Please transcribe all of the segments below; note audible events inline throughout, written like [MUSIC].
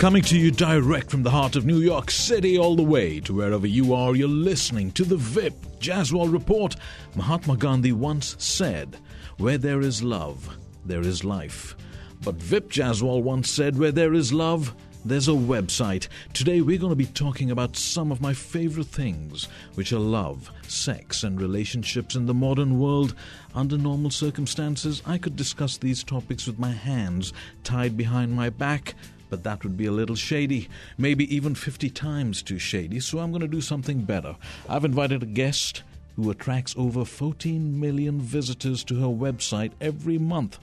Coming to you direct from the heart of New York City, all the way to wherever you are, you're listening to the VIP Jaswal Report. Mahatma Gandhi once said, Where there is love, there is life. But Vip Jaswal once said, Where there is love, there's a website. Today we're going to be talking about some of my favorite things, which are love, sex, and relationships in the modern world. Under normal circumstances, I could discuss these topics with my hands tied behind my back. But that would be a little shady, maybe even 50 times too shady, so I'm going to do something better. I've invited a guest who attracts over 14 million visitors to her website every month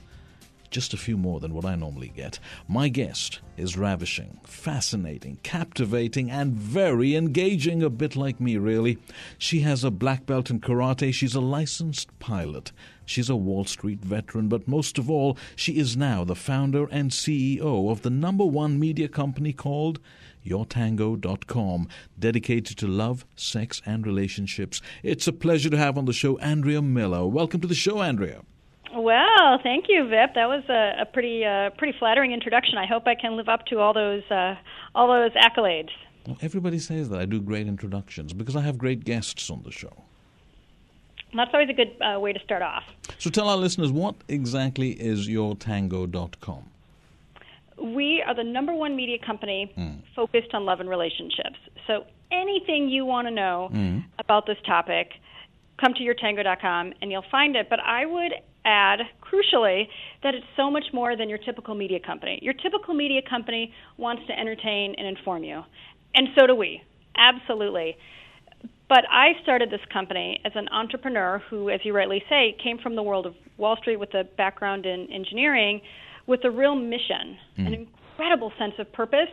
just a few more than what I normally get. My guest is ravishing, fascinating, captivating, and very engaging, a bit like me, really. She has a black belt in karate, she's a licensed pilot. She's a Wall Street veteran, but most of all, she is now the founder and CEO of the number one media company called yourtango.com, dedicated to love, sex, and relationships. It's a pleasure to have on the show Andrea Miller. Welcome to the show, Andrea. Well, thank you, Vip. That was a, a pretty uh, pretty flattering introduction. I hope I can live up to all those uh, all those accolades. Well, everybody says that I do great introductions because I have great guests on the show. That's always a good uh, way to start off. So tell our listeners what exactly is yourtango.com. We are the number one media company mm. focused on love and relationships. So anything you want to know mm. about this topic, come to yourtango.com and you'll find it. But I would add, crucially, that it's so much more than your typical media company. Your typical media company wants to entertain and inform you, and so do we. Absolutely. But I started this company as an entrepreneur who, as you rightly say, came from the world of Wall Street with a background in engineering with a real mission, mm. an incredible sense of purpose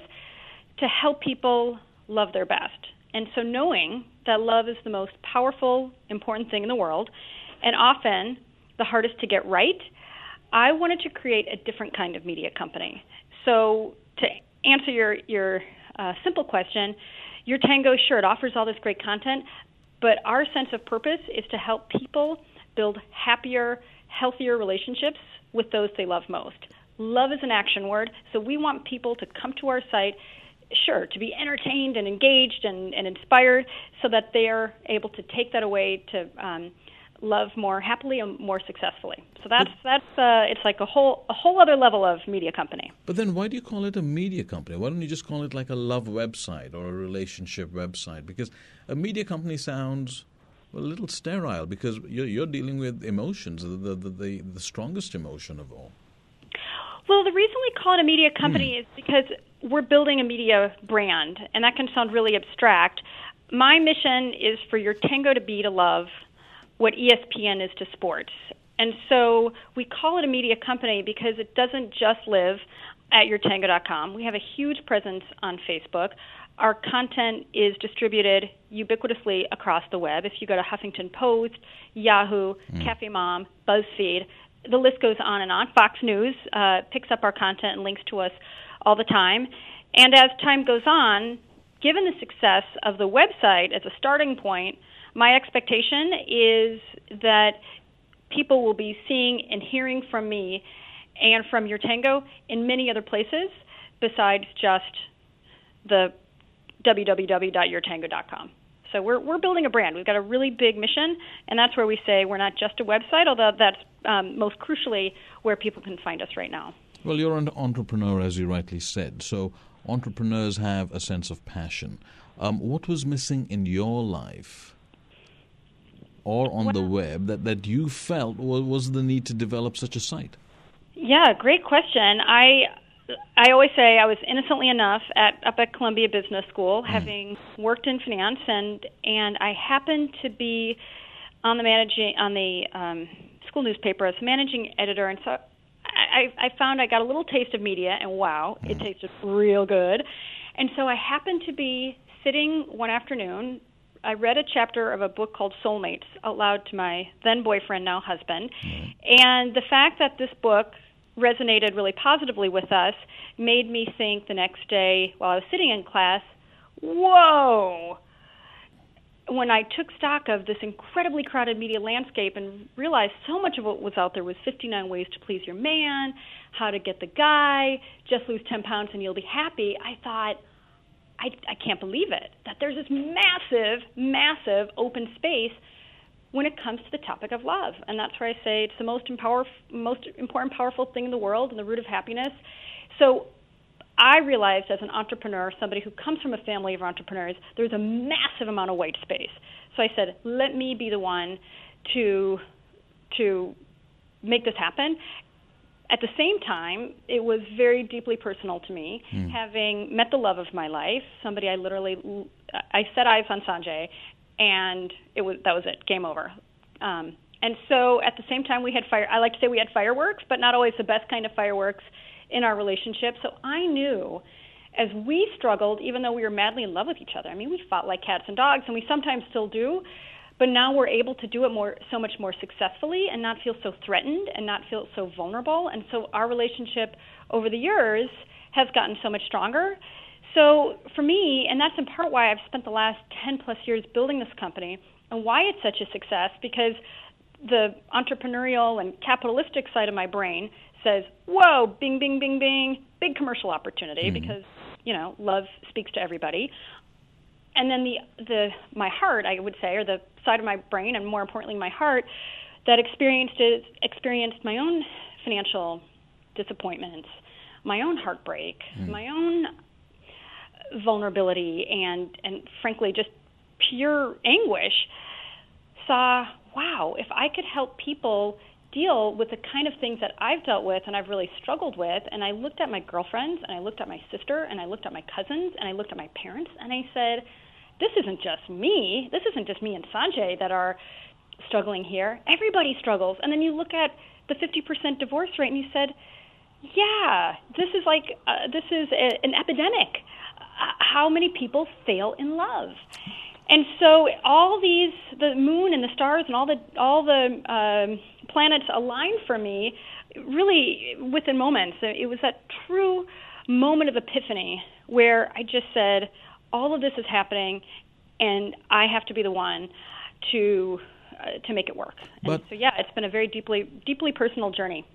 to help people love their best. And so, knowing that love is the most powerful, important thing in the world, and often the hardest to get right, I wanted to create a different kind of media company. So, to answer your your uh, simple question, your Tango shirt offers all this great content, but our sense of purpose is to help people build happier, healthier relationships with those they love most. Love is an action word, so we want people to come to our site sure to be entertained and engaged and, and inspired so that they're able to take that away to um, love more happily and more successfully. So that's but, that's uh, it's like a whole a whole other level of media company. But then why do you call it a media company? Why don't you just call it like a love website or a relationship website? Because a media company sounds a little sterile because you're, you're dealing with emotions, the, the, the, the strongest emotion of all. Well, the reason we call it a media company mm. is because we're building a media brand, and that can sound really abstract. My mission is for your tango to be to love what ESPN is to sports. And so we call it a media company because it doesn't just live at yourtango.com. We have a huge presence on Facebook. Our content is distributed ubiquitously across the web. If you go to Huffington Post, Yahoo, mm. Cafe Mom, BuzzFeed, the list goes on and on. Fox News uh, picks up our content and links to us all the time. And as time goes on, given the success of the website as a starting point, my expectation is that people will be seeing and hearing from me and from your tango in many other places besides just the www.yourtango.com. So we're we're building a brand. We've got a really big mission, and that's where we say we're not just a website, although that's um, most crucially where people can find us right now. Well, you're an entrepreneur, as you rightly said. So entrepreneurs have a sense of passion. Um, what was missing in your life or on well, the web that, that you felt was the need to develop such a site? Yeah, great question. I I always say I was innocently enough at up at Columbia Business School, mm. having worked in finance, and and I happened to be on the managing on the um, school newspaper as managing editor, and so I, I found I got a little taste of media, and wow, mm. it tasted real good. And so I happened to be sitting one afternoon I read a chapter of a book called Soulmates out loud to my then boyfriend, now husband. Mm-hmm. And the fact that this book resonated really positively with us made me think the next day while I was sitting in class, whoa, when I took stock of this incredibly crowded media landscape and realized so much of what was out there was 59 ways to please your man, how to get the guy, just lose 10 pounds and you'll be happy, I thought, I, I can't believe it that there's this massive, massive open space when it comes to the topic of love. And that's where I say it's the most, empower, most important, powerful thing in the world and the root of happiness. So I realized as an entrepreneur, somebody who comes from a family of entrepreneurs, there's a massive amount of white space. So I said, let me be the one to to make this happen. At the same time, it was very deeply personal to me, mm. having met the love of my life, somebody I literally I set eyes on Sanjay, and it was that was it, game over. Um, and so at the same time, we had fire. I like to say we had fireworks, but not always the best kind of fireworks in our relationship. So I knew as we struggled, even though we were madly in love with each other. I mean, we fought like cats and dogs, and we sometimes still do. But now we're able to do it more, so much more successfully, and not feel so threatened, and not feel so vulnerable. And so our relationship over the years has gotten so much stronger. So for me, and that's in part why I've spent the last 10 plus years building this company, and why it's such a success, because the entrepreneurial and capitalistic side of my brain says, "Whoa, bing, bing, bing, bing, big commercial opportunity," mm-hmm. because you know love speaks to everybody. And then the the my heart, I would say, or the side of my brain, and more importantly, my heart, that experienced it, experienced my own financial disappointments, my own heartbreak, mm. my own vulnerability, and and frankly, just pure anguish. Saw, wow, if I could help people deal with the kind of things that I've dealt with and I've really struggled with. And I looked at my girlfriends and I looked at my sister and I looked at my cousins and I looked at my parents and I said, this isn't just me. This isn't just me and Sanjay that are struggling here. Everybody struggles. And then you look at the 50% divorce rate and you said, yeah, this is like, uh, this is a, an epidemic. Uh, how many people fail in love? And so all these, the moon and the stars and all the all the um, planets aligned for me, really within moments. It was that true moment of epiphany where I just said, all of this is happening, and I have to be the one to uh, to make it work. And but, so yeah, it's been a very deeply deeply personal journey.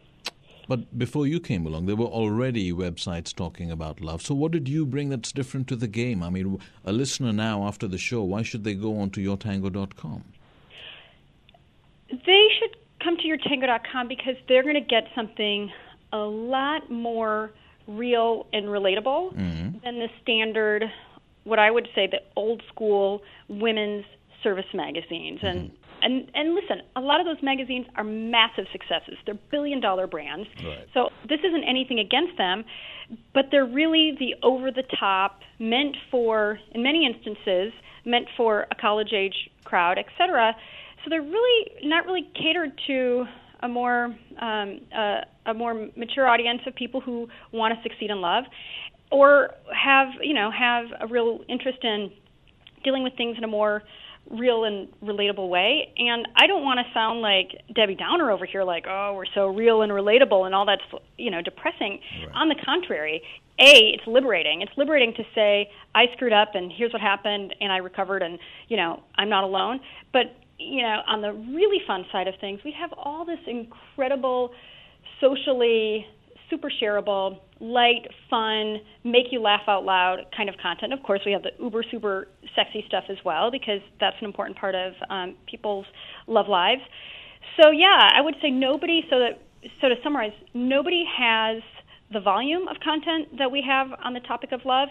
But before you came along, there were already websites talking about love. So, what did you bring that's different to the game? I mean, a listener now after the show, why should they go on to yourtango.com? They should come to yourtango.com because they're going to get something a lot more real and relatable mm-hmm. than the standard, what I would say, the old school women's service magazines. Mm-hmm. And and and listen, a lot of those magazines are massive successes. They're billion dollar brands. Right. So this isn't anything against them, but they're really the over the top, meant for in many instances, meant for a college age crowd, etc. So they're really not really catered to a more um, uh, a more mature audience of people who want to succeed in love, or have you know have a real interest in dealing with things in a more real and relatable way. And I don't want to sound like Debbie Downer over here, like, oh, we're so real and relatable and all that's, you know, depressing. Right. On the contrary, A, it's liberating. It's liberating to say, I screwed up and here's what happened and I recovered and, you know, I'm not alone. But, you know, on the really fun side of things, we have all this incredible socially super shareable, light, fun, make you laugh out loud kind of content. Of course, we have the uber super sexy stuff as well because that's an important part of um, people's love lives. So yeah, I would say nobody. So that so to summarize, nobody has the volume of content that we have on the topic of love.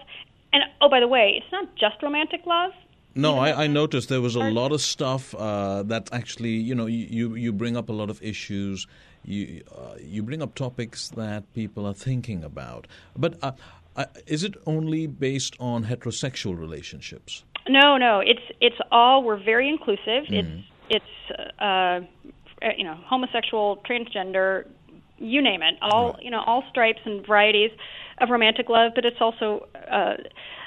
And oh, by the way, it's not just romantic love. No, I, I, noticed there was a lot of stuff uh, that actually, you know, you, you bring up a lot of issues you uh, you bring up topics that people are thinking about. But uh, uh, is it only based on heterosexual relationships? No, no. It's it's all. We're very inclusive. Mm. It's it's uh, uh, you know homosexual, transgender, you name it. All right. you know all stripes and varieties of romantic love. But it's also uh,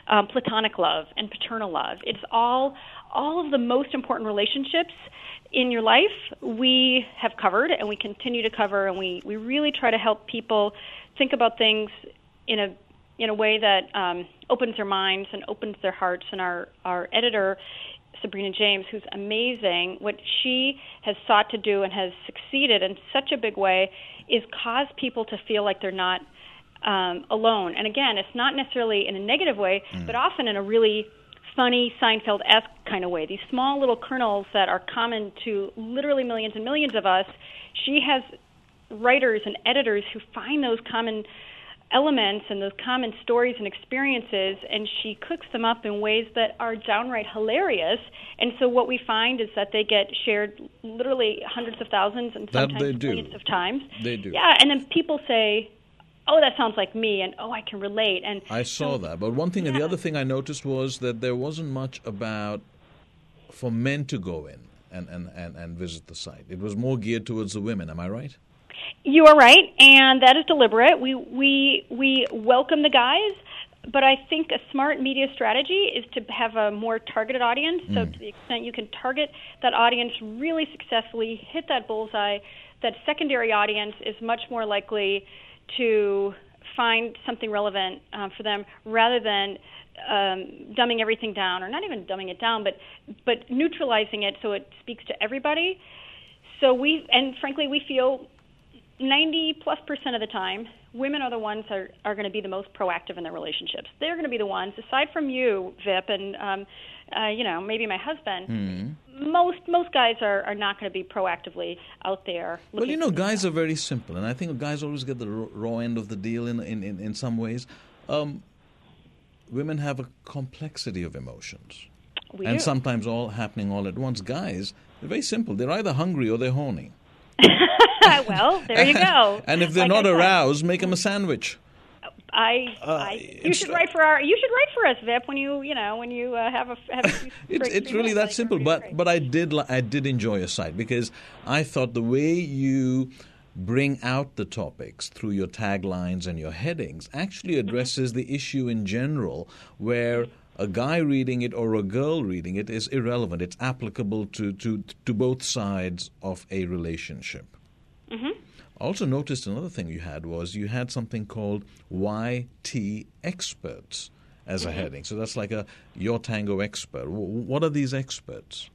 um, platonic love and paternal love. It's all all of the most important relationships in your life we have covered and we continue to cover and we, we really try to help people think about things in a in a way that um, opens their minds and opens their hearts and our, our editor Sabrina James, who's amazing. What she has sought to do and has succeeded in such a big way is cause people to feel like they're not um, alone. And again, it's not necessarily in a negative way, mm. but often in a really funny Seinfeld esque kind of way. These small little kernels that are common to literally millions and millions of us. She has writers and editors who find those common elements and those common stories and experiences, and she cooks them up in ways that are downright hilarious. And so what we find is that they get shared literally hundreds of thousands and sometimes millions of times. They do. Yeah, and then people say, oh, that sounds like me, and oh, I can relate. And I saw that. But one thing, yeah. the other thing I noticed was that there wasn't much about for men to go in and, and, and, and visit the site. It was more geared towards the women. Am I right? You are right, and that is deliberate. We we we welcome the guys, but I think a smart media strategy is to have a more targeted audience. Mm. So to the extent you can target that audience really successfully, hit that bullseye, that secondary audience is much more likely to find something relevant uh, for them rather than um, dumbing everything down, or not even dumbing it down, but but neutralizing it so it speaks to everybody. So we and frankly we feel 90 plus percent of the time, women are the ones that are, are going to be the most proactive in their relationships. They're going to be the ones, aside from you, Vip, and um, uh, you know maybe my husband. Mm-hmm. Most most guys are, are not going to be proactively out there. Well, you know, guys are very simple, and I think guys always get the raw end of the deal in in, in, in some ways. Um, women have a complexity of emotions. We and do. sometimes all happening all at once. Guys, they're very simple. They're either hungry or they're horny. [LAUGHS] well, there you go. [LAUGHS] and if they're like not aroused, make them a sandwich. I, uh, I you should write for our you should write for us, Vip, when you you know when you uh, have a have a [LAUGHS] it's it's really that simple. But but I did I did enjoy your site because I thought the way you bring out the topics through your taglines and your headings actually mm-hmm. addresses the issue in general where a guy reading it or a girl reading it is irrelevant. It's applicable to, to, to both sides of a relationship. Mm-hmm. Also noticed another thing you had was you had something called YT experts as mm-hmm. a heading. So that's like a your tango expert. What are these experts?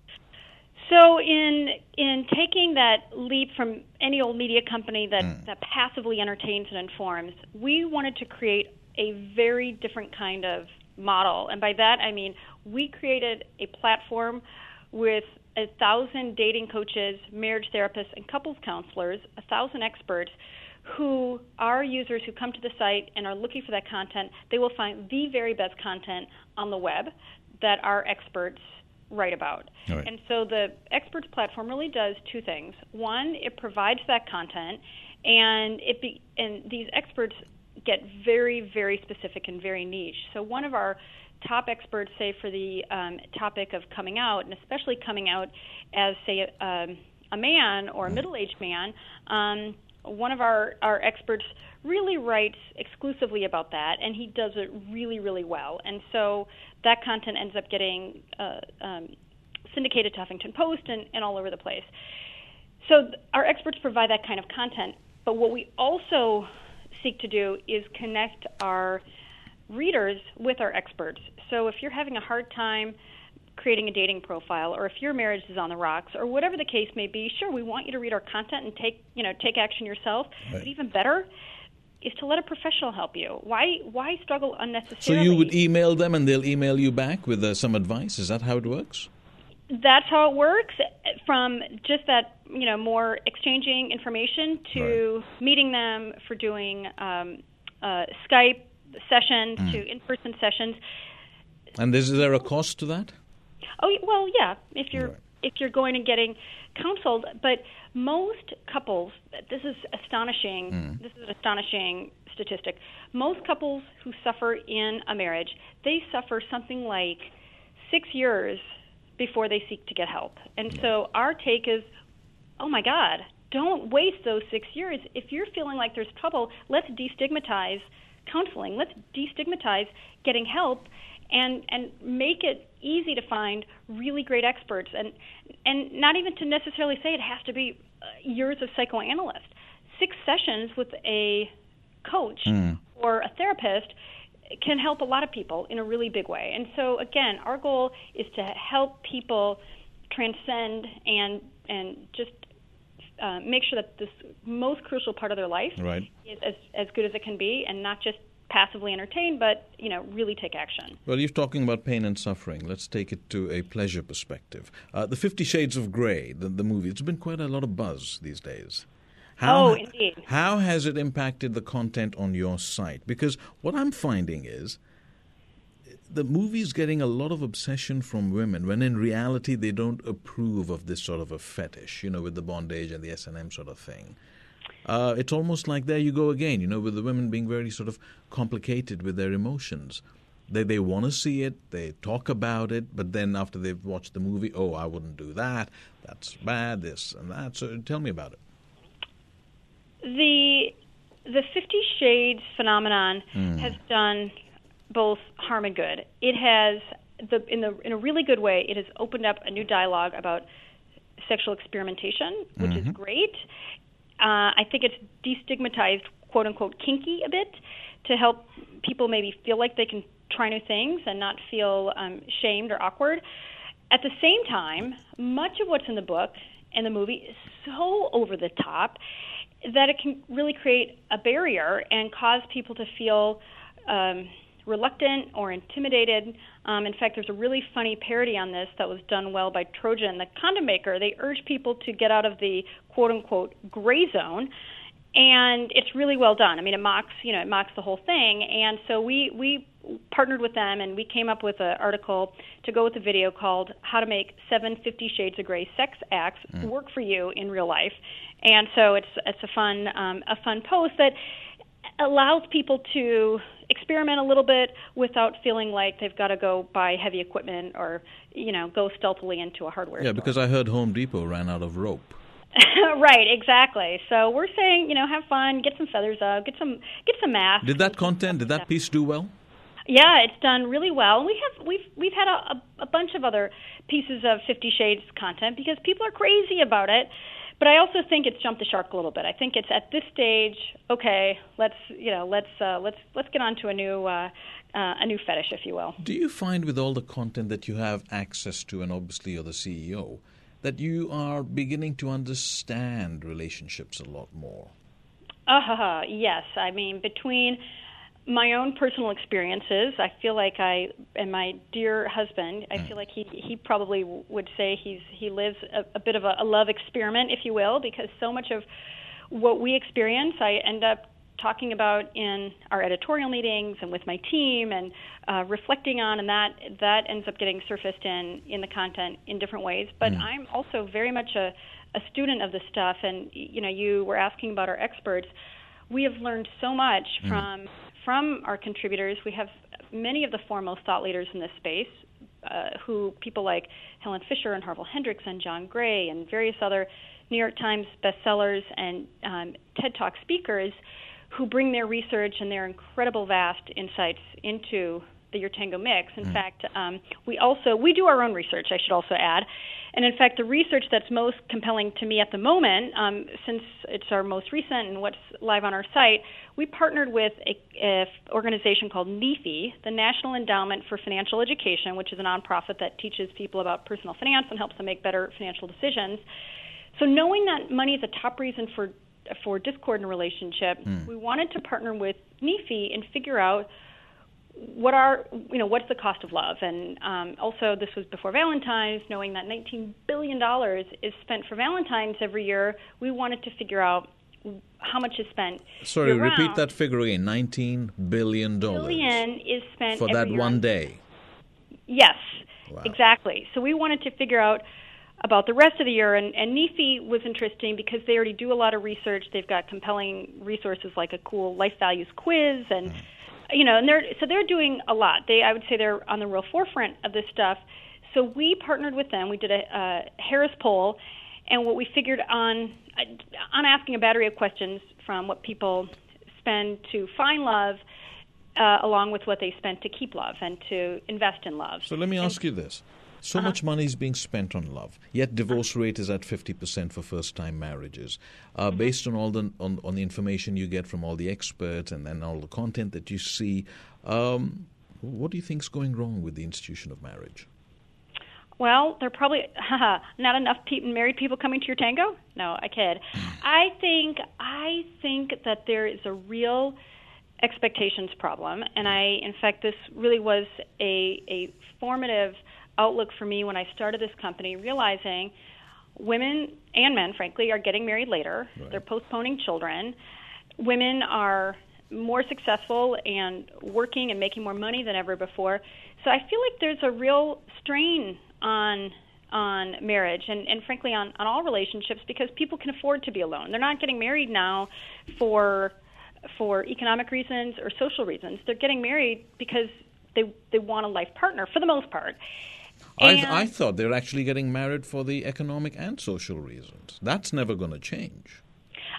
So in in taking that leap from any old media company that, mm. that passively entertains and informs, we wanted to create a very different kind of model. And by that I mean we created a platform with a thousand dating coaches, marriage therapists, and couples counselors, a thousand experts who are users who come to the site and are looking for that content. They will find the very best content on the web that our experts write about. Right. And so the experts platform really does two things. One, it provides that content, and it be, and these experts get very very specific and very niche. So one of our top experts say for the um, topic of coming out, and especially coming out as, say, um, a man or a middle aged man, um, one of our, our experts really writes exclusively about that, and he does it really, really well. And so that content ends up getting uh, um, syndicated to Huffington Post and, and all over the place. So th- our experts provide that kind of content, but what we also seek to do is connect our readers with our experts. So if you're having a hard time creating a dating profile or if your marriage is on the rocks or whatever the case may be, sure we want you to read our content and take, you know, take action yourself. Right. But even better is to let a professional help you. Why why struggle unnecessarily? So you would email them and they'll email you back with uh, some advice. Is that how it works? That's how it works. From just that, you know, more exchanging information to right. meeting them for doing um, uh, Skype sessions mm. to in-person sessions. And is there a cost to that? Oh well, yeah. If you're right. if you're going and getting counseled, but most couples, this is astonishing. Mm. This is an astonishing statistic. Most couples who suffer in a marriage, they suffer something like six years before they seek to get help. And yeah. so our take is, oh my God, don't waste those six years. If you're feeling like there's trouble, let's destigmatize counseling. Let's destigmatize getting help and and make it easy to find really great experts and and not even to necessarily say it has to be uh, years of psychoanalyst. Six sessions with a coach mm. or a therapist can help a lot of people in a really big way. And so again, our goal is to help people transcend and and just uh, make sure that this most crucial part of their life right. is as as good as it can be, and not just passively entertain, but you know, really take action. Well, you're talking about pain and suffering. Let's take it to a pleasure perspective. Uh, the Fifty Shades of Grey, the, the movie, it's been quite a lot of buzz these days. How, oh, indeed. How has it impacted the content on your site? Because what I'm finding is the movie's getting a lot of obsession from women when in reality they don't approve of this sort of a fetish, you know, with the bondage and the S&M sort of thing. Uh, it's almost like there you go again, you know, with the women being very sort of complicated with their emotions. They they want to see it, they talk about it, but then after they've watched the movie, oh, I wouldn't do that. That's bad. This and that. So tell me about it the the Fifty Shades phenomenon mm. has done both harm and good. It has the in the in a really good way. It has opened up a new dialogue about sexual experimentation, which mm-hmm. is great. Uh, I think it's destigmatized quote unquote kinky a bit to help people maybe feel like they can try new things and not feel um, shamed or awkward. At the same time, much of what's in the book and the movie is so over the top that it can really create a barrier and cause people to feel um, reluctant or intimidated. Um, in fact, there's a really funny parody on this that was done well by Trojan, the condom maker. They urge people to get out of the quote unquote gray zone. And it's really well done. I mean, it mocks, you know, it mocks the whole thing. And so we we partnered with them, and we came up with an article to go with the video called "How to Make Seven Fifty Shades of Grey Sex Acts mm. Work for You in Real Life." and so it's it's a fun um, a fun post that allows people to experiment a little bit without feeling like they've got to go buy heavy equipment or you know go stealthily into a hardware yeah store. because i heard home depot ran out of rope [LAUGHS] right exactly so we're saying you know have fun get some feathers up get some get some masks did that content did that piece do well yeah, it's done really well. We have we've we've had a, a, a bunch of other pieces of Fifty Shades content because people are crazy about it. But I also think it's jumped the shark a little bit. I think it's at this stage, okay, let's you know, let's uh, let's let's get on to a new uh, uh, a new fetish, if you will. Do you find with all the content that you have access to, and obviously you're the CEO, that you are beginning to understand relationships a lot more? Uh, yes. I mean, between my own personal experiences. I feel like I and my dear husband. I feel like he he probably would say he's he lives a, a bit of a, a love experiment, if you will, because so much of what we experience, I end up talking about in our editorial meetings and with my team and uh, reflecting on, and that that ends up getting surfaced in in the content in different ways. But mm. I'm also very much a a student of this stuff, and you know, you were asking about our experts. We have learned so much mm. from from our contributors, we have many of the foremost thought leaders in this space, uh, who people like Helen Fisher and Harville Hendrix and John Gray and various other New York Times bestsellers and um, TED Talk speakers who bring their research and their incredible vast insights into Your Tango mix. In mm. fact, um, we also we do our own research. I should also add, and in fact, the research that's most compelling to me at the moment, um, since it's our most recent and what's live on our site, we partnered with a, a organization called NEFE, the National Endowment for Financial Education, which is a nonprofit that teaches people about personal finance and helps them make better financial decisions. So, knowing that money is a top reason for for discord in a relationship, mm. we wanted to partner with NEFE and figure out what are you know what's the cost of love? And um, also this was before valentine's knowing that 19 billion dollars is spent for valentine's every year we wanted to figure out how much is spent sorry repeat that figure again. 19 billion dollars billion is spent for that one day. Yes wow. exactly. So we wanted to figure out about the rest of the year and, and NEFE was interesting because they already do a lot of research. They've got compelling resources like a cool life values quiz and mm you know, and they're so they're doing a lot. They I would say they're on the real forefront of this stuff. So we partnered with them. We did a, a Harris poll, and what we figured on on asking a battery of questions from what people spend to find love, uh, along with what they spent to keep love and to invest in love. So let me and, ask you this: So uh-huh. much money is being spent on love, yet divorce rate is at 50% for first-time marriages. Uh, mm-hmm. Based on all the on, on, the information you get from all the experts and then all the content that you see, um, what do you think is going wrong with the institution of marriage? Well, there are probably [LAUGHS] not enough pe- married people coming to your tango. No, I kid. [SIGHS] I think I think that there is a real expectations problem, and I, in fact, this really was a a formative outlook for me when I started this company, realizing women and men, frankly, are getting married later. Right. They're postponing children. Women are more successful and working and making more money than ever before. So I feel like there's a real strain on on marriage and, and frankly on, on all relationships because people can afford to be alone. They're not getting married now for for economic reasons or social reasons. They're getting married because they they want a life partner for the most part. I, I thought they're actually getting married for the economic and social reasons. That's never going to change.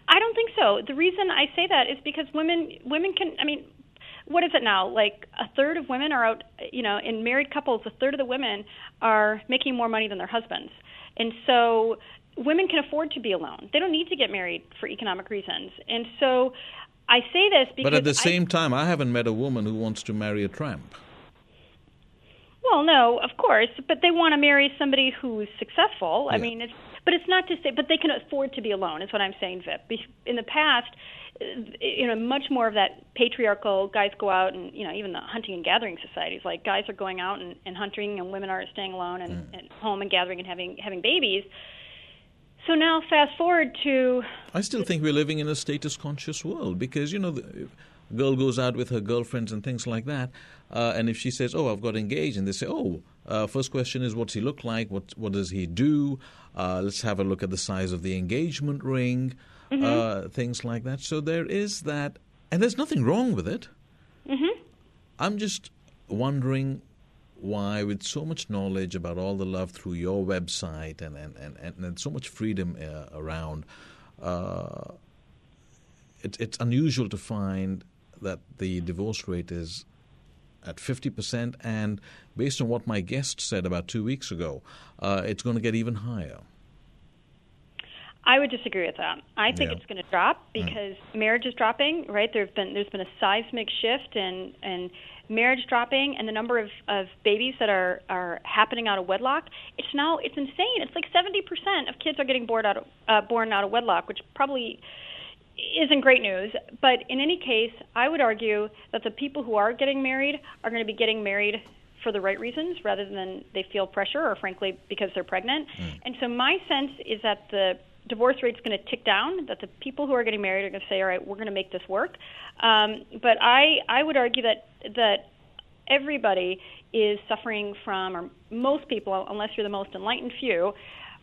I don't think so. The reason I say that is because women women can. I mean, what is it now? Like a third of women are out, you know, in married couples, a third of the women are making more money than their husbands. And so women can afford to be alone. They don't need to get married for economic reasons. And so I say this because But at the same I, time, I haven't met a woman who wants to marry a tramp. Well, no, of course, but they want to marry somebody who's successful. I mean, it's but it's not to say, but they can afford to be alone. Is what I'm saying, Vip. In the past, you know, much more of that patriarchal guys go out and you know even the hunting and gathering societies like guys are going out and, and hunting and women are staying alone and, mm. and home and gathering and having having babies. So now fast forward to. I still think we're living in a status conscious world because you know the girl goes out with her girlfriends and things like that, uh, and if she says, "Oh, I've got engaged," and they say, "Oh." Uh, first question is, what's he look like? What what does he do? Uh, let's have a look at the size of the engagement ring mm-hmm. uh, things like that. So there is that, and there's nothing wrong with it. Mm-hmm. I'm just wondering why, with so much knowledge about all the love through your website and and, and, and, and so much freedom uh, around, uh, it, it's unusual to find that the divorce rate is at 50%, and based on what my guest said about two weeks ago, uh, it's going to get even higher. I would disagree with that. I think yeah. it's going to drop mm. because mm. marriage is dropping. Right? There's been there's been a seismic shift in and marriage dropping and the number of, of babies that are are happening out of wedlock. It's now it's insane. It's like 70% of kids are getting born out of uh, born out of wedlock, which probably isn't great news. But in any case, I would argue that the people who are getting married are going to be getting married for the right reasons rather than they feel pressure or frankly because they're pregnant. Mm. And so my sense is that the divorce rate's going to tick down. That the people who are getting married are going to say, "All right, we're going to make this work." Um, but I I would argue that that everybody is suffering from, or most people, unless you're the most enlightened few,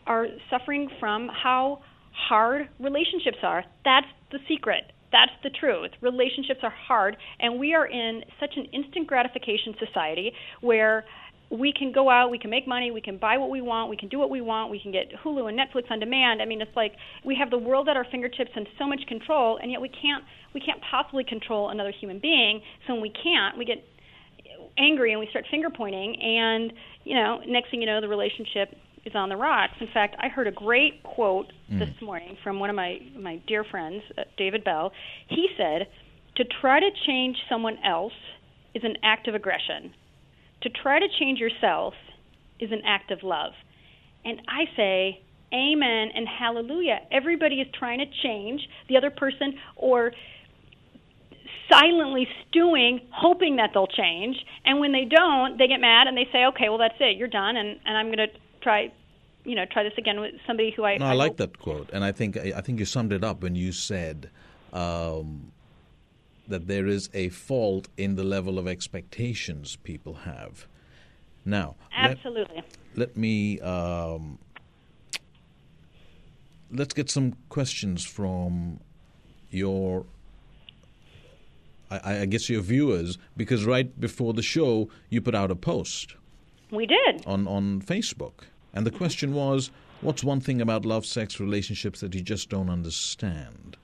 are suffering from how hard relationships are. That's the secret. That's the truth. Relationships are hard, and we are in such an instant gratification society where we can go out, we can make money, we can buy what we want, we can do what we want, we can get Hulu and Netflix on demand. I mean, it's like we have the world at our fingertips and so much control, and yet we can't we can't possibly control another human being. So when we can't, we get angry and we start finger pointing, and you know, next thing you know, the relationship is on the rocks. In fact, I heard a great quote mm. this morning from one of my my dear friends, uh, David Bell. He said, "To try to change someone else is an act of aggression." to try to change yourself is an act of love. And I say, Amen and hallelujah. Everybody is trying to change the other person or silently stewing, hoping that they'll change. And when they don't, they get mad and they say, okay, well, that's it. You're done. And, and I'm going to try. You know, try this again with somebody who I. No, I, I like that quote, and I think I think you summed it up when you said, um, that there is a fault in the level of expectations people have. Now, absolutely. Let, let me um, let's get some questions from your. I, I guess your viewers, because right before the show you put out a post. We did on on Facebook, and the question was, "What's one thing about love, sex, relationships that you just don't understand?"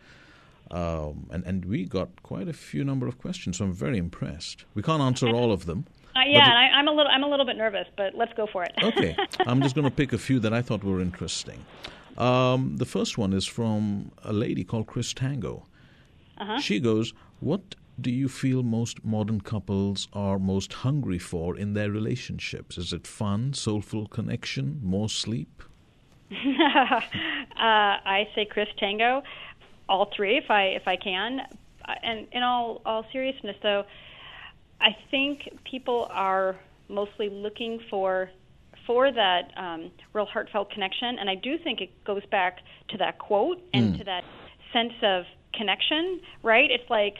Um, and, and we got quite a few number of questions, so I'm very impressed. We can't answer all of them, Uh, yeah, I, am a little I'm a little bit nervous, but let's go for it. [LAUGHS] okay, I'm just going to pick a few that I thought were interesting. Um, the first one is from a lady called Chris Tango. Uh-huh. She goes, "What do you feel most modern couples are most hungry for in their relationships? Is it fun, soulful connection, more sleep?" [LAUGHS] uh, I say Chris Tango, all three if I if I can. And in all all seriousness, though, I think people are mostly looking for for that um, real heartfelt connection, and I do think it goes back to that quote and mm. to that sense of connection. Right? It's like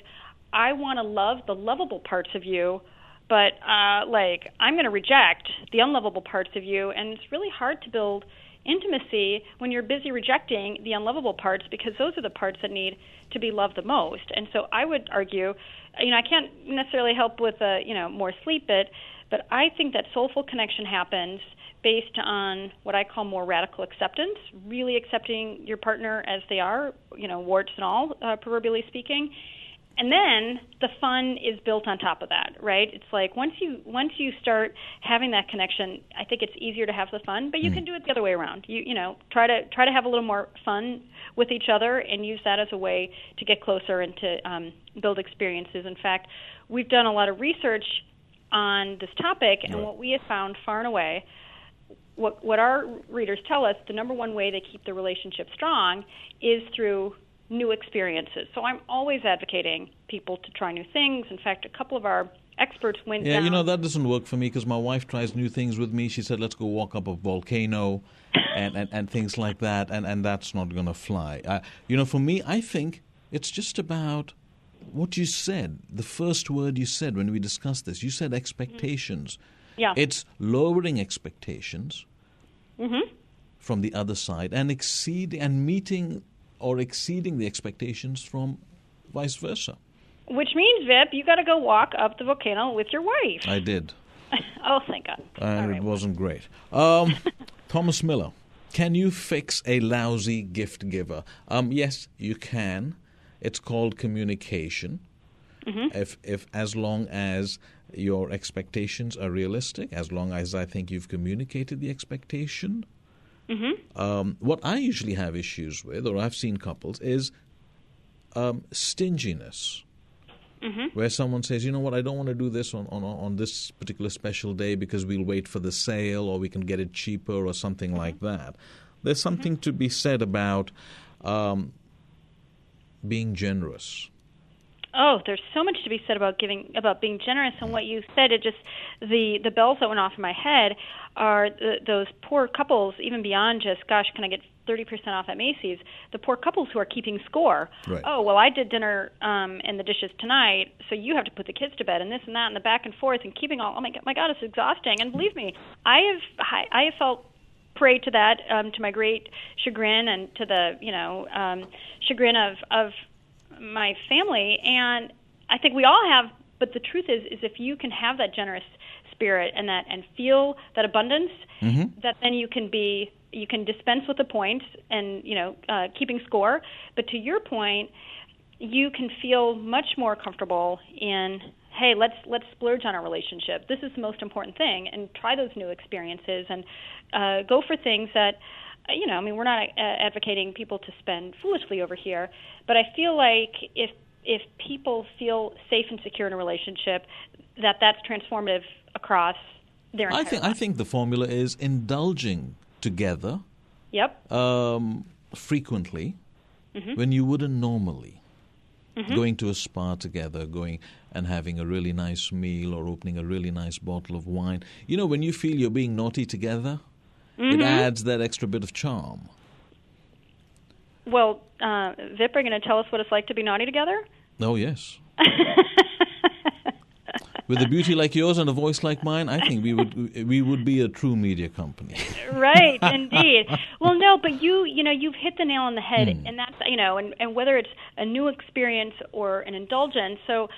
I want to love the lovable parts of you, but uh, like I'm going to reject the unlovable parts of you, and it's really hard to build intimacy when you're busy rejecting the unlovable parts because those are the parts that need to be loved the most. And so I would argue, you know, I can't necessarily help with a, you know, more sleep bit, but I think that soulful connection happens based on what I call more radical acceptance, really accepting your partner as they are, you know, warts and all, uh, proverbially speaking, and then the fun is built on top of that right it's like once you once you start having that connection i think it's easier to have the fun but you mm. can do it the other way around you you know try to try to have a little more fun with each other and use that as a way to get closer and to um, build experiences in fact we've done a lot of research on this topic and right. what we have found far and away what what our readers tell us the number one way they keep the relationship strong is through new experiences. So I'm always advocating people to try new things. In fact, a couple of our experts went yeah, down. you know that doesn't work for me because my wife tries new things with me. She said, "Let's go walk up a volcano," and, and, and things like that, and and that's not going to fly. Uh, you know, for me, I think it's just about what you said. The first word you said when we discussed this, you said expectations. Mm-hmm. Yeah, it's lowering expectations. Mm-hmm. From the other side and exceed and meeting or exceeding the expectations from vice versa. Which means, Vip, you got to go walk up the volcano with your wife. I did. [LAUGHS] oh, thank God. And right, it wasn't great. Um, [LAUGHS] Thomas Miller, can you fix a lousy gift giver? Um, yes, you can. It's called communication. Mm-hmm. If, if as long as your expectations are realistic, as long as I think you've communicated the expectation, Mm-hmm. Um, what I usually have issues with, or I've seen couples, is um, stinginess. Mm-hmm. Where someone says, you know what, I don't want to do this on, on, on this particular special day because we'll wait for the sale or we can get it cheaper or something mm-hmm. like that. There's mm-hmm. something to be said about um, being generous. Oh, there's so much to be said about giving, about being generous, and what you said. It just the the bells that went off in my head are the, those poor couples, even beyond just, gosh, can I get 30% off at Macy's? The poor couples who are keeping score. Right. Oh, well, I did dinner um, and the dishes tonight, so you have to put the kids to bed, and this and that, and the back and forth, and keeping all. Oh my God, my God, it's exhausting. And believe me, I have I have felt prey to that um, to my great chagrin and to the you know um, chagrin of of my family, and I think we all have. But the truth is, is if you can have that generous spirit and that and feel that abundance, mm-hmm. that then you can be you can dispense with the points and you know uh, keeping score. But to your point, you can feel much more comfortable in hey let's let's splurge on our relationship. This is the most important thing, and try those new experiences and uh, go for things that you know, I mean, we're not uh, advocating people to spend foolishly over here, but I feel like if if people feel safe and secure in a relationship, that that's transformative across their entire I think life. I think the formula is indulging together. Yep. Um, frequently, mm-hmm. when you wouldn't normally. Mm-hmm. Going to a spa together, going and having a really nice meal, or opening a really nice bottle of wine. You know, when you feel you're being naughty together, mm-hmm. it adds that extra bit of charm. Well, uh, Vip, are you going to tell us what it's like to be naughty together? Oh, yes. [LAUGHS] With a beauty like yours and a voice like mine, I think we would we would be a true media company. right, [LAUGHS] indeed. Well, no, but you you know you've hit the nail on the head, mm. and that's you know, and, and whether it's a new experience or an indulgence. So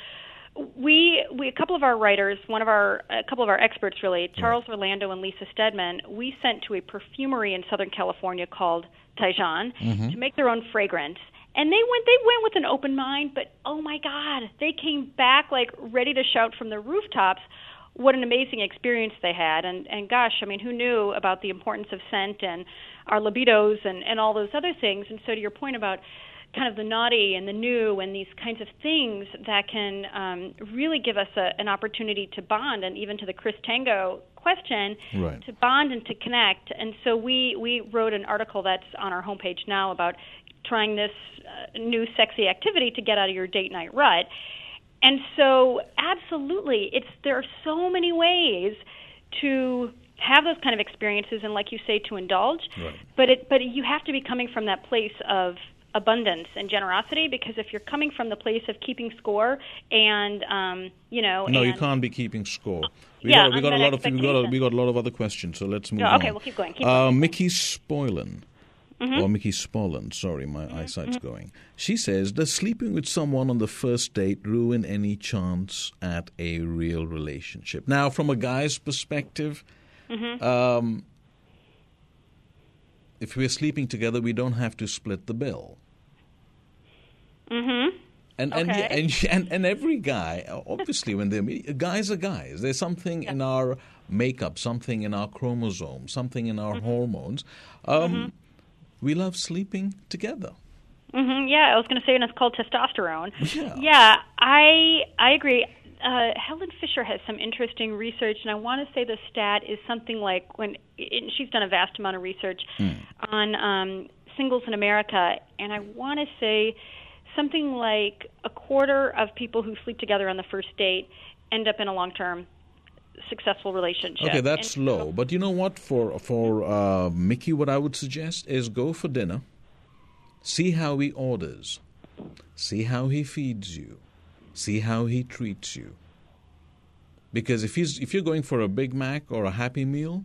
we we a couple of our writers, one of our a couple of our experts really, Charles Orlando and Lisa Steadman, we sent to a perfumery in Southern California called Tijon mm-hmm. to make their own fragrance. And they went they went with an open mind but oh my god they came back like ready to shout from the rooftops what an amazing experience they had. And and gosh i mean who knew about the importance of scent and our libidos and and all those other things. And so to your point about kind of the naughty and the new and these kinds of things that can um, really give us a, an opportunity to bond and even to the Chris Tango question Right. to bond and to connect and so we we wrote an article that's on our homepage now about trying this uh, new sexy activity to get out of your date night rut and so absolutely it's there are so many ways to have those kind of experiences and like you say to indulge Right. but it but you have to be coming from that place of abundance and generosity because if you're coming from the place of keeping score and um you know No, you can't be keeping score. We Yeah, got, we got a lot of we got a, we got a lot of other questions, so let's move No, on. okay, we'll keep going, keep uh, going. Mm-hmm. Mickey Spoilen. Or Mickey Spollen, sorry, my eyesight's going. She says, Does sleeping with someone on the first date ruin any chance at a real relationship? Now, from a guy's perspective, Mm-hmm. um, if we're sleeping together, we don't have to split the bill. Mhm. And and, Okay. and [LAUGHS] and and every guy, obviously, when they're meet- guys are guys. There's something in our makeup, something in our chromosomes, something in Mm-hmm. our hormones. Um, We love sleeping together. Mm-hmm. Yeah, I was going to say, and it's called testosterone. Yeah. Yeah, I I agree. Uh, Helen Fisher has some interesting research, and I want to say the stat is something like when and she's done a vast amount of research on um, singles in America, and I want to say something like a quarter of people who sleep together on the first date end up in a long-term successful relationship. Okay, that's And low. But you know what? For for uh, Mickey, what I would suggest is go for dinner. See how he orders. See how he feeds you. See how he treats you. Because if he's if you're going for a Big Mac or a Happy Meal,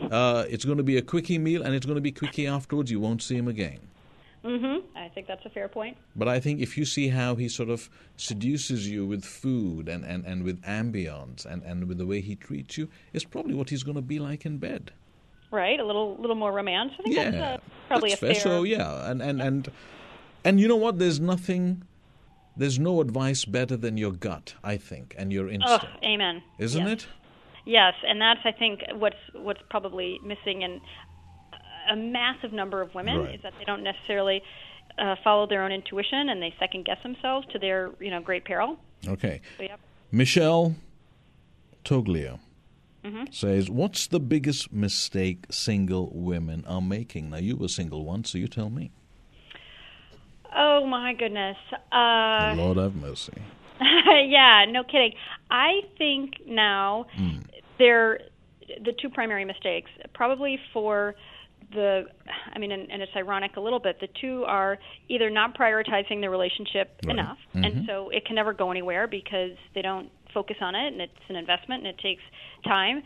uh, it's going to be a quickie meal, and it's going to be quickie afterwards. You won't see him again. Mhm. I think that's a fair point. But I think if you see how he sort of seduces you with food and, and, and with ambience and, and with the way he treats you, it's probably what he's going to be like in bed. Right, a little little more romance. I think Yeah, that's uh, probably that's a fair. So yeah, and and and and you know what? There's nothing. There's no advice better than your gut, I think, and your instinct. Oh, instinct, amen. isn't yes. it? Yes, and that's I think what's what's probably missing in a massive number of women Right. is that they don't necessarily uh, follow their own intuition and they second guess themselves to their you know great peril. Okay. So, yep. Michelle Toglia Mm-hmm. says, "What's the biggest mistake single women are making?" Now, you were single once, so you tell me. Oh my goodness. Uh, Lord have mercy. [LAUGHS] yeah, no kidding. I think now they're the two primary mistakes, probably for the, I mean, and, and it's ironic a little bit. The two are either not prioritizing the relationship Right. enough, mm-hmm. and so it can never go anywhere because they don't focus on it, and it's an investment, and it takes time.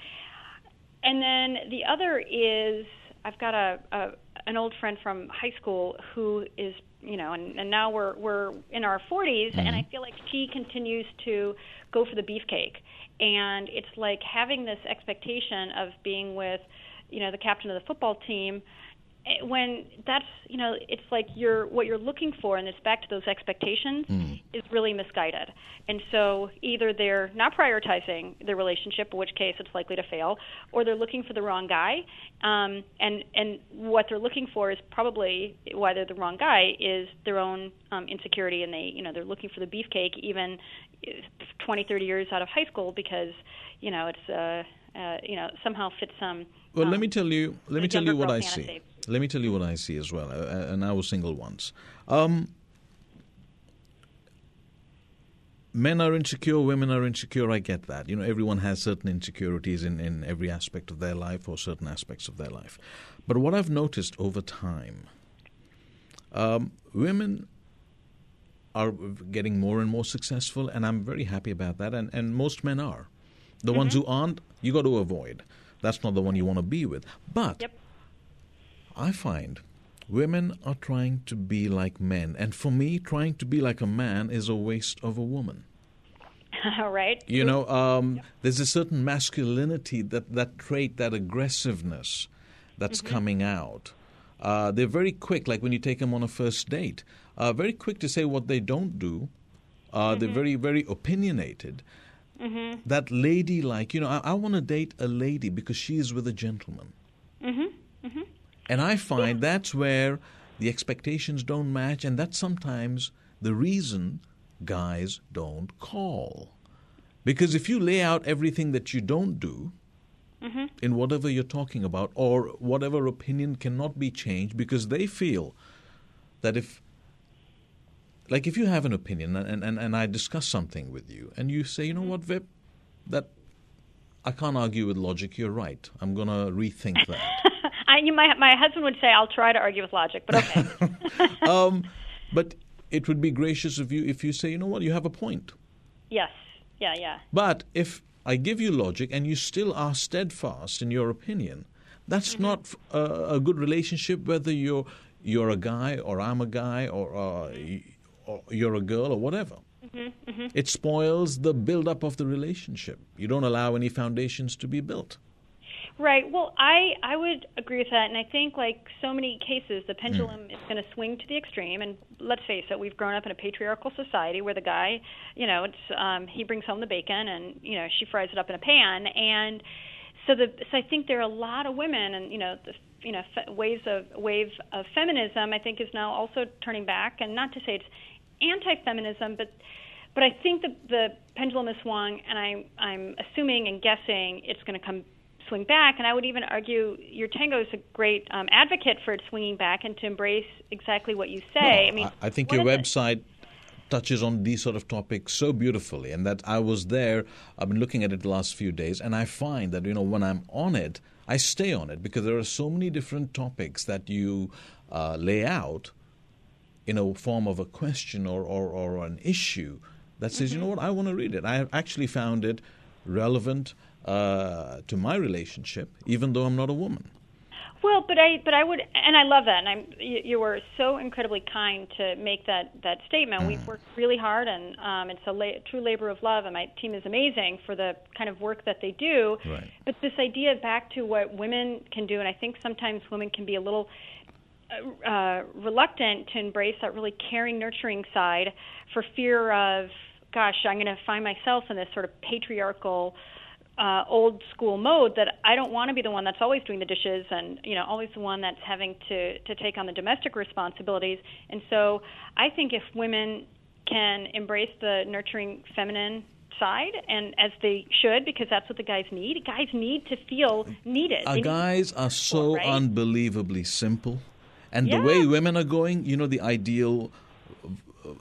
And then the other is I've got a, a an old friend from high school who is you know and, and now we're we're in our 40s and I mm-hmm. feel like she continues to go for the beefcake and it's like having this expectation of being with you know the captain of the football team eh, when that's you know it's like you're what you're looking for and it's back to those expectations is really misguided. And so either they're not prioritizing the relationship in which case it's likely to fail or they're looking for the wrong guy. Um, and and what they're looking for is probably why they're the wrong guy is their own um, insecurity and they you know they're looking for the beefcake even eh, 20 30 years out of high school because you know it's uh, uh, you know somehow fits some Well, let um, me tell you. Let me tell you what I see. Let me tell you what I see as well. Uh, and I was single once. Um, men are insecure, women are insecure. I get that. You know, everyone has certain insecurities in, in every aspect of their life or certain aspects of their life. But what I've noticed over time, um, women are getting more and more successful, and I'm very happy about that. And, and most men are. The ones who aren't, you got to avoid. That's not the one you want to be with. But Yep. I find women are trying to be like men. And for me, trying to be like a man is a waste of a woman. [LAUGHS] right You know, um, there's a certain masculinity, that, that trait, that aggressiveness that's coming out. Uh, they're very quick, like when you take them on a first date, uh, very quick to say what they don't do. Uh, They're very, very opinionated. Mm-hmm. That lady like, you know, I, I want to date a lady because she is with a gentleman. Mm-hmm. Mm-hmm. And I find that's where the expectations don't match, and that's sometimes the reason guys don't call. Because if you lay out everything that you don't do Mm-hmm. in whatever you're talking about, or whatever opinion cannot be changed, because they feel that if, like, if you have an opinion and, and, and I discuss something with you, and you say, you know what, Vip, that I can't argue with logic, you're right. I'm going to rethink that. [LAUGHS] I, you, my my husband would say I'll try to argue with logic, but okay. [LAUGHS] um, but it would be gracious of you if you say, you know what, you have a point. yes. Yeah. Yeah. But if I give you logic and you still are steadfast in your opinion, that's Mm-hmm. not a, a good relationship. Whether you're you're a guy or I'm a guy or, uh, or you're a girl or whatever. Mm-hmm. It spoils the build-up of the relationship. You don't allow any foundations to be built. Right. Well, I I would agree with that, and I think like so many cases, the pendulum is going to swing to the extreme. And let's face it, we've grown up in a patriarchal society where the guy, you know, it's um, he brings home the bacon, and you know she fries it up in a pan, and so the so I think there are a lot of women, and you know the you know fe- waves of wave of feminism. I think is now also turning back, and not to say it's anti-feminism, but but I think the the pendulum has swung, and I I'm assuming and guessing it's going to come swing back. And I would even argue your tango is a great um, advocate for it swinging back and to embrace exactly what you say. I mean, I, think your website touches on these sort of topics so beautifully, and that I was there. I've been looking at it the last few days, and I find that you know when I'm on it, I stay on it because there are so many different topics that you uh, lay out in a form of a question or, or, or an issue that says, you know what, I want to read it. I have actually found it relevant uh, to my relationship, even though I'm not a woman. Well, but I but I would and I love that. And I'm you, you were so incredibly kind to make that that statement. Mm. We've worked really hard, and um, it's a la- true labor of love. And my team is amazing for the kind of work that they do. Right. But this idea back to what women can do, and I think sometimes women can be a little uh, reluctant to embrace that really caring, nurturing side for fear of, gosh, I'm going to find myself in this sort of patriarchal, uh, old school mode that I don't want to be the one that's always doing the dishes and you know always the one that's having to to take on the domestic responsibilities. And so I think if women can embrace the nurturing feminine side and as they should because that's what the guys need guys need to feel needed Our guys are so right? unbelievably simple. And Yeah. the way women are going, you know, the ideal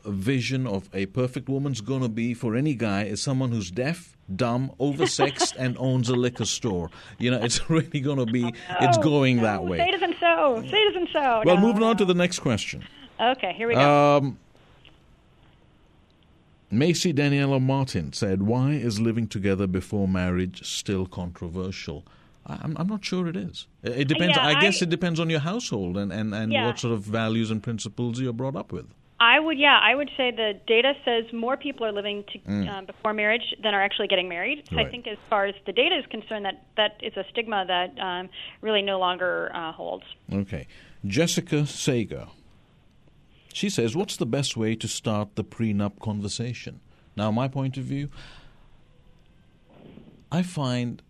vision of a perfect woman's going to be for any guy is someone who's deaf, dumb, oversexed, and owns a liquor store. You know, it's [LAUGHS] really going to be, it's Oh, going no, that way. Say it isn't so. Say it isn't so. Well, No, moving on to the next question. Okay, here we go. Um, Macy Daniela Martin said, Why is living together before marriage still controversial? I- I'm, I'm not sure it is. It depends. Yeah, I guess I- it depends on your household and, and, and Yeah. what sort of values and principles you're brought up with. I would, yeah, I would say the data says more people are living to, um, before marriage than are actually getting married. So I Mm. Think, as far as the data is concerned, that that is a stigma that um, really no longer uh, holds. Okay. Jessica Sager. She says, What's the best way to start the prenup conversation? Now, my point of view, I find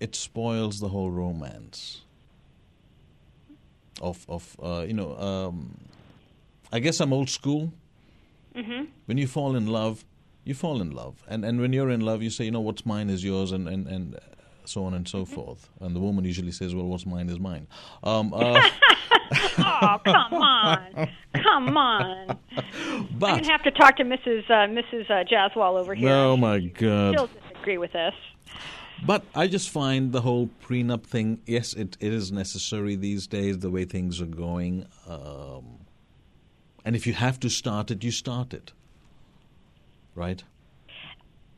it spoils the whole romance of, of uh, you know, um, I guess I'm old school. hmm When you fall in love, you fall in love. And, and when you're in love, you say, you know, what's mine is yours, and, and, and so on and so forth. And the woman usually says, well, what's mine is mine. Um, [LAUGHS] uh, Oh, come on, come [LAUGHS] on! I'm gonna have to talk to Mrs. Uh, Mrs. Uh, Jaswal over here. oh my god! She'll disagree with this. But I just find the whole prenup thing. Yes, it, it is necessary these days. The way things are going, um, and if you have to start it, you start it. Right?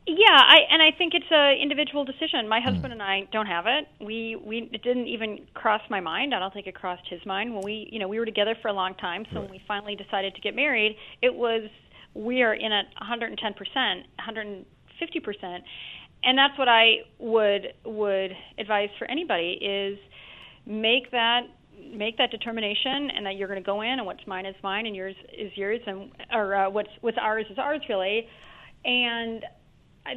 Yeah, I and I think it's a individual decision. My Hmm. husband and I don't have it. We we it didn't even cross my mind. I don't think it crossed his mind when we you know we were together for a long time. So when we finally decided to get married, it was we are in at 110 percent, 150 percent, and that's what I would would advise for anybody is make that make that determination and that you're going to go in and what's mine is mine and yours is yours and or uh, what's what's ours is ours really and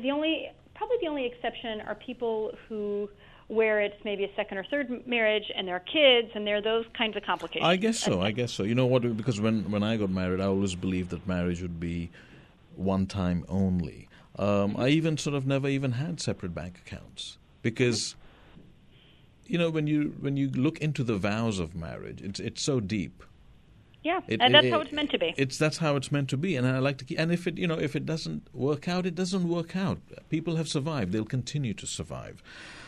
the only probably the only exception are people who where it's maybe a second or third marriage and there are kids and there are those kinds of complications. I guess so. I guess so. You know what? Because when when I got married, I always believed that marriage would be one time only. Um, I even sort of never even had separate bank accounts because you know when you when you look into the vows of marriage, it's it's so deep. Yeah, it, and that's it, how it's meant to be. It's that's how it's meant to be, and I like to keep. And if it you know if it doesn't work out, it doesn't work out. People have survived; they'll continue to survive.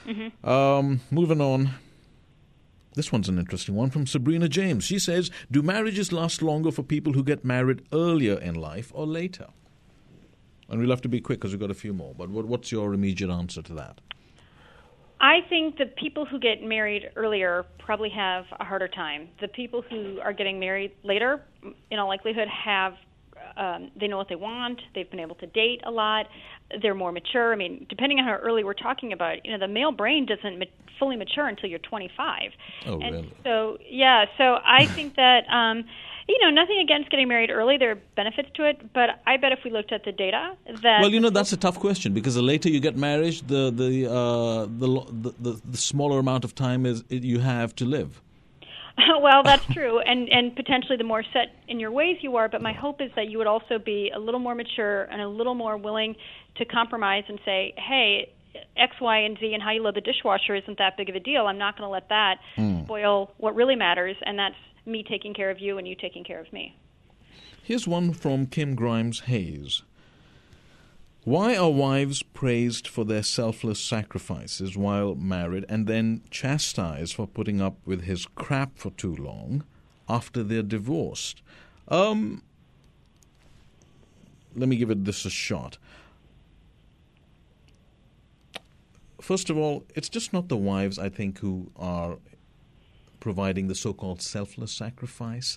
Mm-hmm. Um, moving on. This one's an interesting one from Sabrina James. She says, "Do marriages last longer for people who get married earlier in life or later?" And we'll have to be quick because we've got a few more. But what, what's your immediate answer to that? I think the people who get married earlier probably have a harder time. The people who are getting married later, in all likelihood, have um, they know what they want. They've been able to date a lot. They're more mature. I mean, depending on how early we're talking about, you know, the male brain doesn't ma- fully mature until you're 25. Oh, and really? So yeah, so I think that. Um, you know, nothing against getting married early. There are benefits to it, but I bet if we looked at the data, that well, you know, that's a tough question because the later you get married, the the uh, the, the, the smaller amount of time is you have to live. [LAUGHS] well, that's [LAUGHS] true, and and potentially the more set in your ways you are. But my hope is that you would also be a little more mature and a little more willing to compromise and say, hey. X, Y, and Z, and how you load the dishwasher isn't that big of a deal. I'm not going to let that mm. spoil what really matters, and that's me taking care of you and you taking care of me. Here's one from Kim Grimes Hayes. Why are wives praised for their selfless sacrifices while married and then chastised for putting up with his crap for too long after they're divorced? Um, let me give it this a shot. First of all, it's just not the wives, I think, who are providing the so-called selfless sacrifice.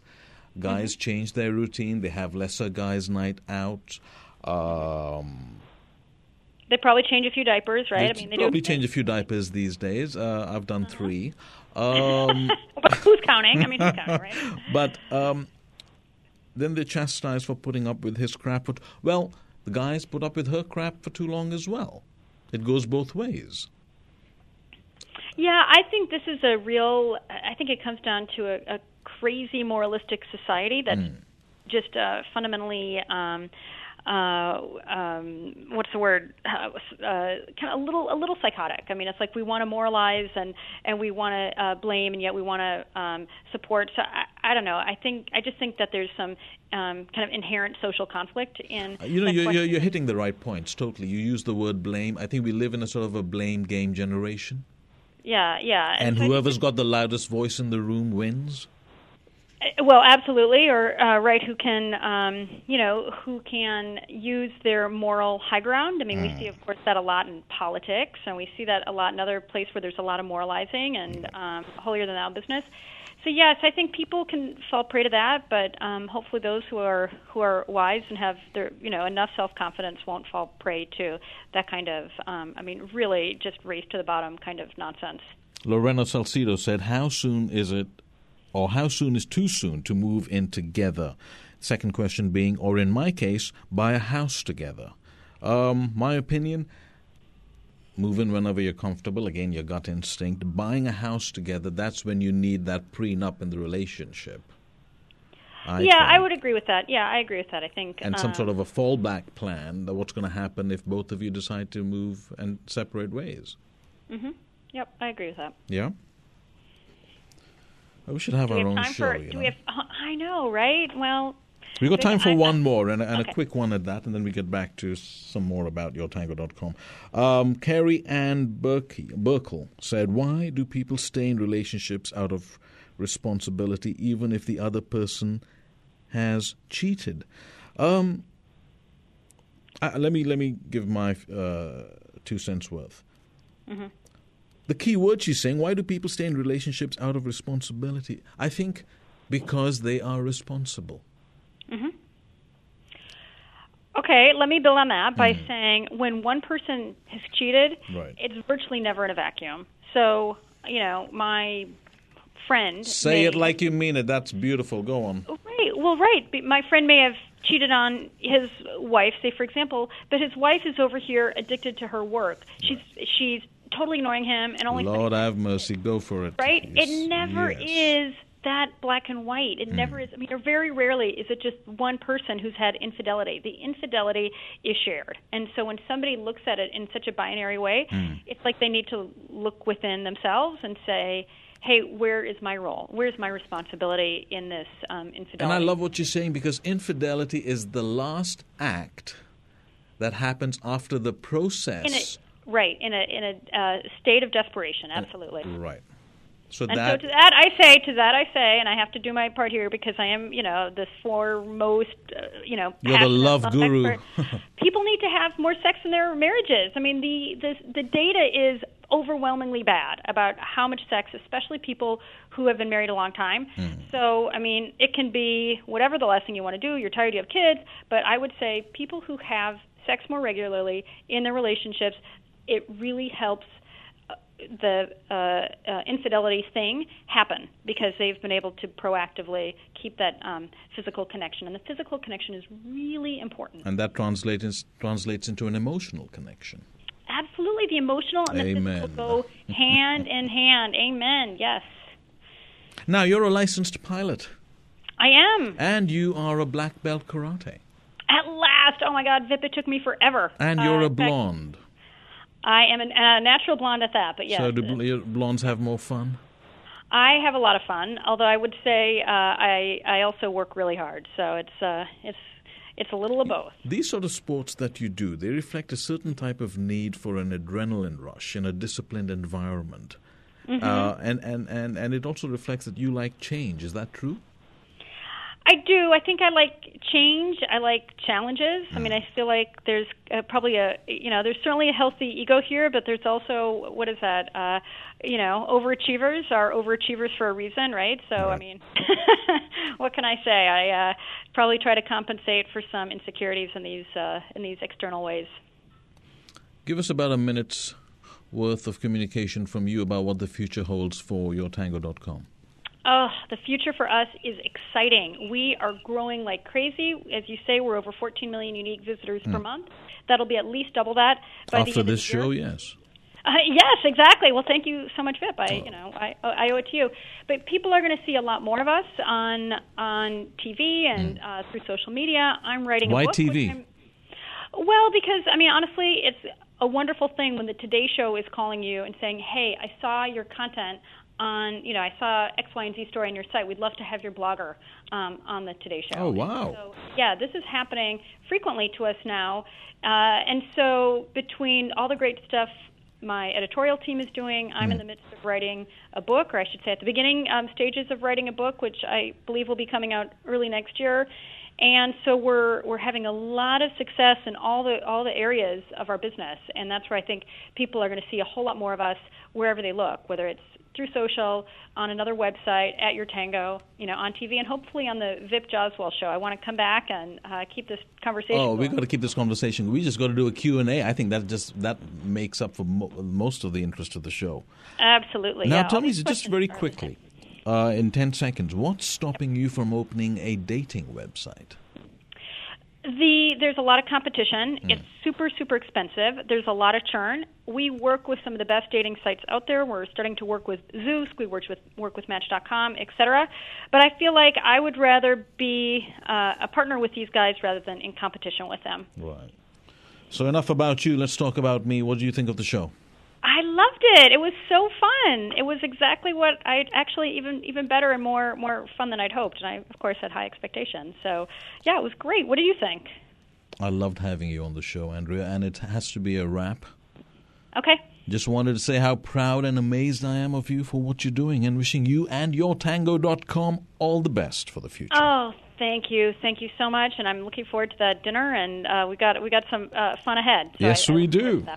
Guys mm-hmm. change their routine. They have lesser guys' night out. Um, they probably change a few diapers, right? I mean, they probably do. change a few diapers these days. Uh, I've done uh-huh. three. [LAUGHS] Um, who's counting? I mean, who's counting, right? [LAUGHS] but um, then they're chastised for putting up with his crap. Well, the guys put up with her crap for too long as well. It goes both ways. Yeah, I think this is a real. I think it comes down to a, a crazy moralistic society that's mm. just uh, fundamentally. Um, uh, um, what's the word? Uh, uh, kind of a little, a little psychotic. I mean, it's like we want to moralize and and we want to uh, blame, and yet we want to um, support. So I, I don't know. I think I just think that there's some um, kind of inherent social conflict in. Uh, you know, you're, you're, you're hitting the right points. Totally. You use the word blame. I think we live in a sort of a blame game generation. Yeah, yeah. And, and whoever's got the loudest voice in the room wins. Uh, well, absolutely, or uh, right, who can, um, you know, who can use their moral high ground. I mean, mm. we see, of course, that a lot in politics, and we see that a lot in other places where there's a lot of moralizing and um, holier than thou business. So yes, I think people can fall prey to that, but um, hopefully those who are who are wise and have their you know enough self confidence won't fall prey to that kind of um, I mean really just race to the bottom kind of nonsense. Lorena Salcido said, "How soon is it, or how soon is too soon to move in together?" Second question being, or in my case, buy a house together. Um, my opinion Move in whenever you're comfortable. Again, your gut instinct. Buying a house together, that's when you need that prenup in the relationship. I yeah, think. I would agree with that. Yeah, I agree with that. I think. And some sort of a fallback plan that what's going to happen if both of you decide to move and separate ways. Mm-hmm. Yep, I agree with that. Yeah. We should have our have own show. For, do know? we have? I know, right? Well, We've got time for one more, and, and okay. a quick one at that, and then we get back to some more about yourtango.com. Um, Carrie Ann Burke, Burkle said, Why do people stay in relationships out of responsibility even if the other person has cheated? Um, uh, let me let me give my uh, two cents worth. Mm-hmm. The key word she's saying: Why do people stay in relationships out of responsibility? I think because they are responsible. Mm-hmm. Okay, let me build on that by mm. saying when one person has cheated, right. it's virtually never in a vacuum. So, you know, my friend. Say may, it like you mean it. That's beautiful. Go on. Right. Well, right. My friend may have cheated on his wife, say for example, but his wife is over here addicted to her work. She's she's totally ignoring him and only Lord have mercy, go for it. right. Yes, It never yes. is that black and white. It Mm. never is. I mean, or very rarely is it just one person who's had infidelity. The infidelity is shared, and so when somebody looks at it in such a binary way, Mm. it's like they need to look within themselves and say. Hey, where is my role? Where's my responsibility in this um, infidelity? And I love what you're saying because infidelity is the last act that happens after the in process. a right in a in a uh, state of desperation. Absolutely. Right. So And that so to that I say, to that I say, and I have to do my part here because I am, you know, the foremost, uh, you know, You're the love guru. [LAUGHS] People need to have more sex in their marriages. I mean, the the the data is overwhelmingly bad about how much sex, especially people who have been married a long time. Hmm. So, I mean, it can be whatever the last thing you want to do. You're tired, you have kids, but I would say people who have sex more regularly in their relationships, it really helps the uh, uh, infidelity thing happen because they've been able to proactively keep that um, physical connection, and the physical connection is really important. and that translates translates into an emotional connection. Absolutely, the emotional and the Amen. physical go hand in hand. Amen. Yes, Now you're a licensed pilot I am. and you are a black belt karate At last, oh my God, Vip! It took me forever. and Uh, you're a blonde. I am a natural blonde at that, but yes, So do bl- blondes have more fun? I have a lot of fun. Although I would say uh, I I also work really hard, so it's uh, it's it's a little of both. These sort of sports that you do, they reflect a certain type of need for an adrenaline rush in a disciplined environment. Mm-hmm. Uh, and, and, and, and it also reflects that you like change. Is that true? I do. I think I like change. I like challenges. I mean, I feel like there's uh, probably a you know there's certainly a healthy ego here, but there's also what is that? Uh, you know, overachievers are overachievers for a reason, right? So I mean, [LAUGHS] what can I say? I uh, probably try to compensate for some insecurities in these uh, in these external ways. Give us about a minute's worth of communication from you about what the future holds for your yourtango.com. Oh, the future for us is exciting. We are growing like crazy. As you say, we're over 14 million unique visitors per month. That'll be at least double that by the After end this of the year. show, yes. Uh, yes, exactly. Well, thank you so much, Vip. I, you know, I, I owe it to you. But people are going to see a lot more of us on on TV and uh, through social media. I'm writing Why a book. TV? well, because I mean, honestly, it's a wonderful thing when the Today Show is calling you and saying, "Hey, I saw your content on, you know, I saw X, Y, and Z story on your site. We'd love to have your blogger um, on the Today Show." Oh, wow. So, yeah, this is happening frequently to us now, uh, and so between all the great stuff my editorial team is doing, I'm in the midst of writing a book, or I should say, at the beginning um, stages of writing a book, which I believe will be coming out early next year. And so we're we're having a lot of success in all the all the areas of our business, and that's where I think people are going to see a whole lot more of us wherever they look, whether it's through social, on another website, at your tango, you know, on TV, and hopefully on the Vip Jaswal show. I want to come back and uh, keep this conversation. Oh, we going. got to keep this conversation. We just got to do a Q&A. I think that just that makes up for mo- most of the interest of the show. absolutely. Now, yeah. tell me, just very quickly, uh, in 10 seconds, what's stopping you from opening a dating website? The there's a lot of competition. Hmm. It's super super expensive. There's a lot of churn. We work with some of the best dating sites out there. We're starting to work with Zoosk. We work with work with Match.com, etc. But I feel like I would rather be uh, a partner with these guys rather than in competition with them. Right. So enough about you. Let's talk about me. What do you think of the show? I loved it. It was so fun. It was exactly what I actually even even better and more more fun than I'd hoped. And I of course had high expectations. So yeah, it was great. What do you think? I loved having you on the show, Andrea, and it has to be a wrap. Okay. Just wanted to say how proud and amazed I am of you for what you're doing and wishing you and yourtango.com all the best for the future. Oh, thank you, thank you so much, and I'm looking forward to that dinner. And uh, we got we got some uh, fun ahead. So Yes, I- I we do.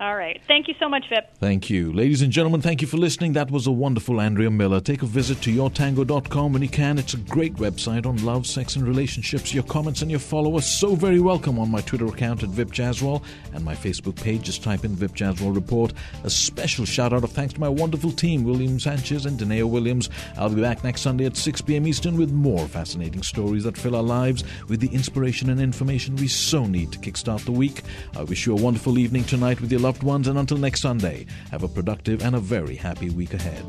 All right. Thank you so much, Vip. Thank you. Ladies and gentlemen, thank you for listening. That was a wonderful Andrea Miller. Take a visit to yourtango.com when you can. It's a great website on love, sex, and relationships. Your comments and your followers so very welcome on my Twitter account at Vip Jaswal and my Facebook page. Just type in Vip Jaswal Report. A special shout out of thanks to my wonderful team, William Sanchez and Daneo Williams. I'll be back next Sunday at 6 p.m. Eastern with more fascinating stories that fill our lives with the inspiration and information we so need to kickstart the week. I wish you a wonderful evening tonight with your loved ones, and until next Sunday, have a productive and a very happy week ahead.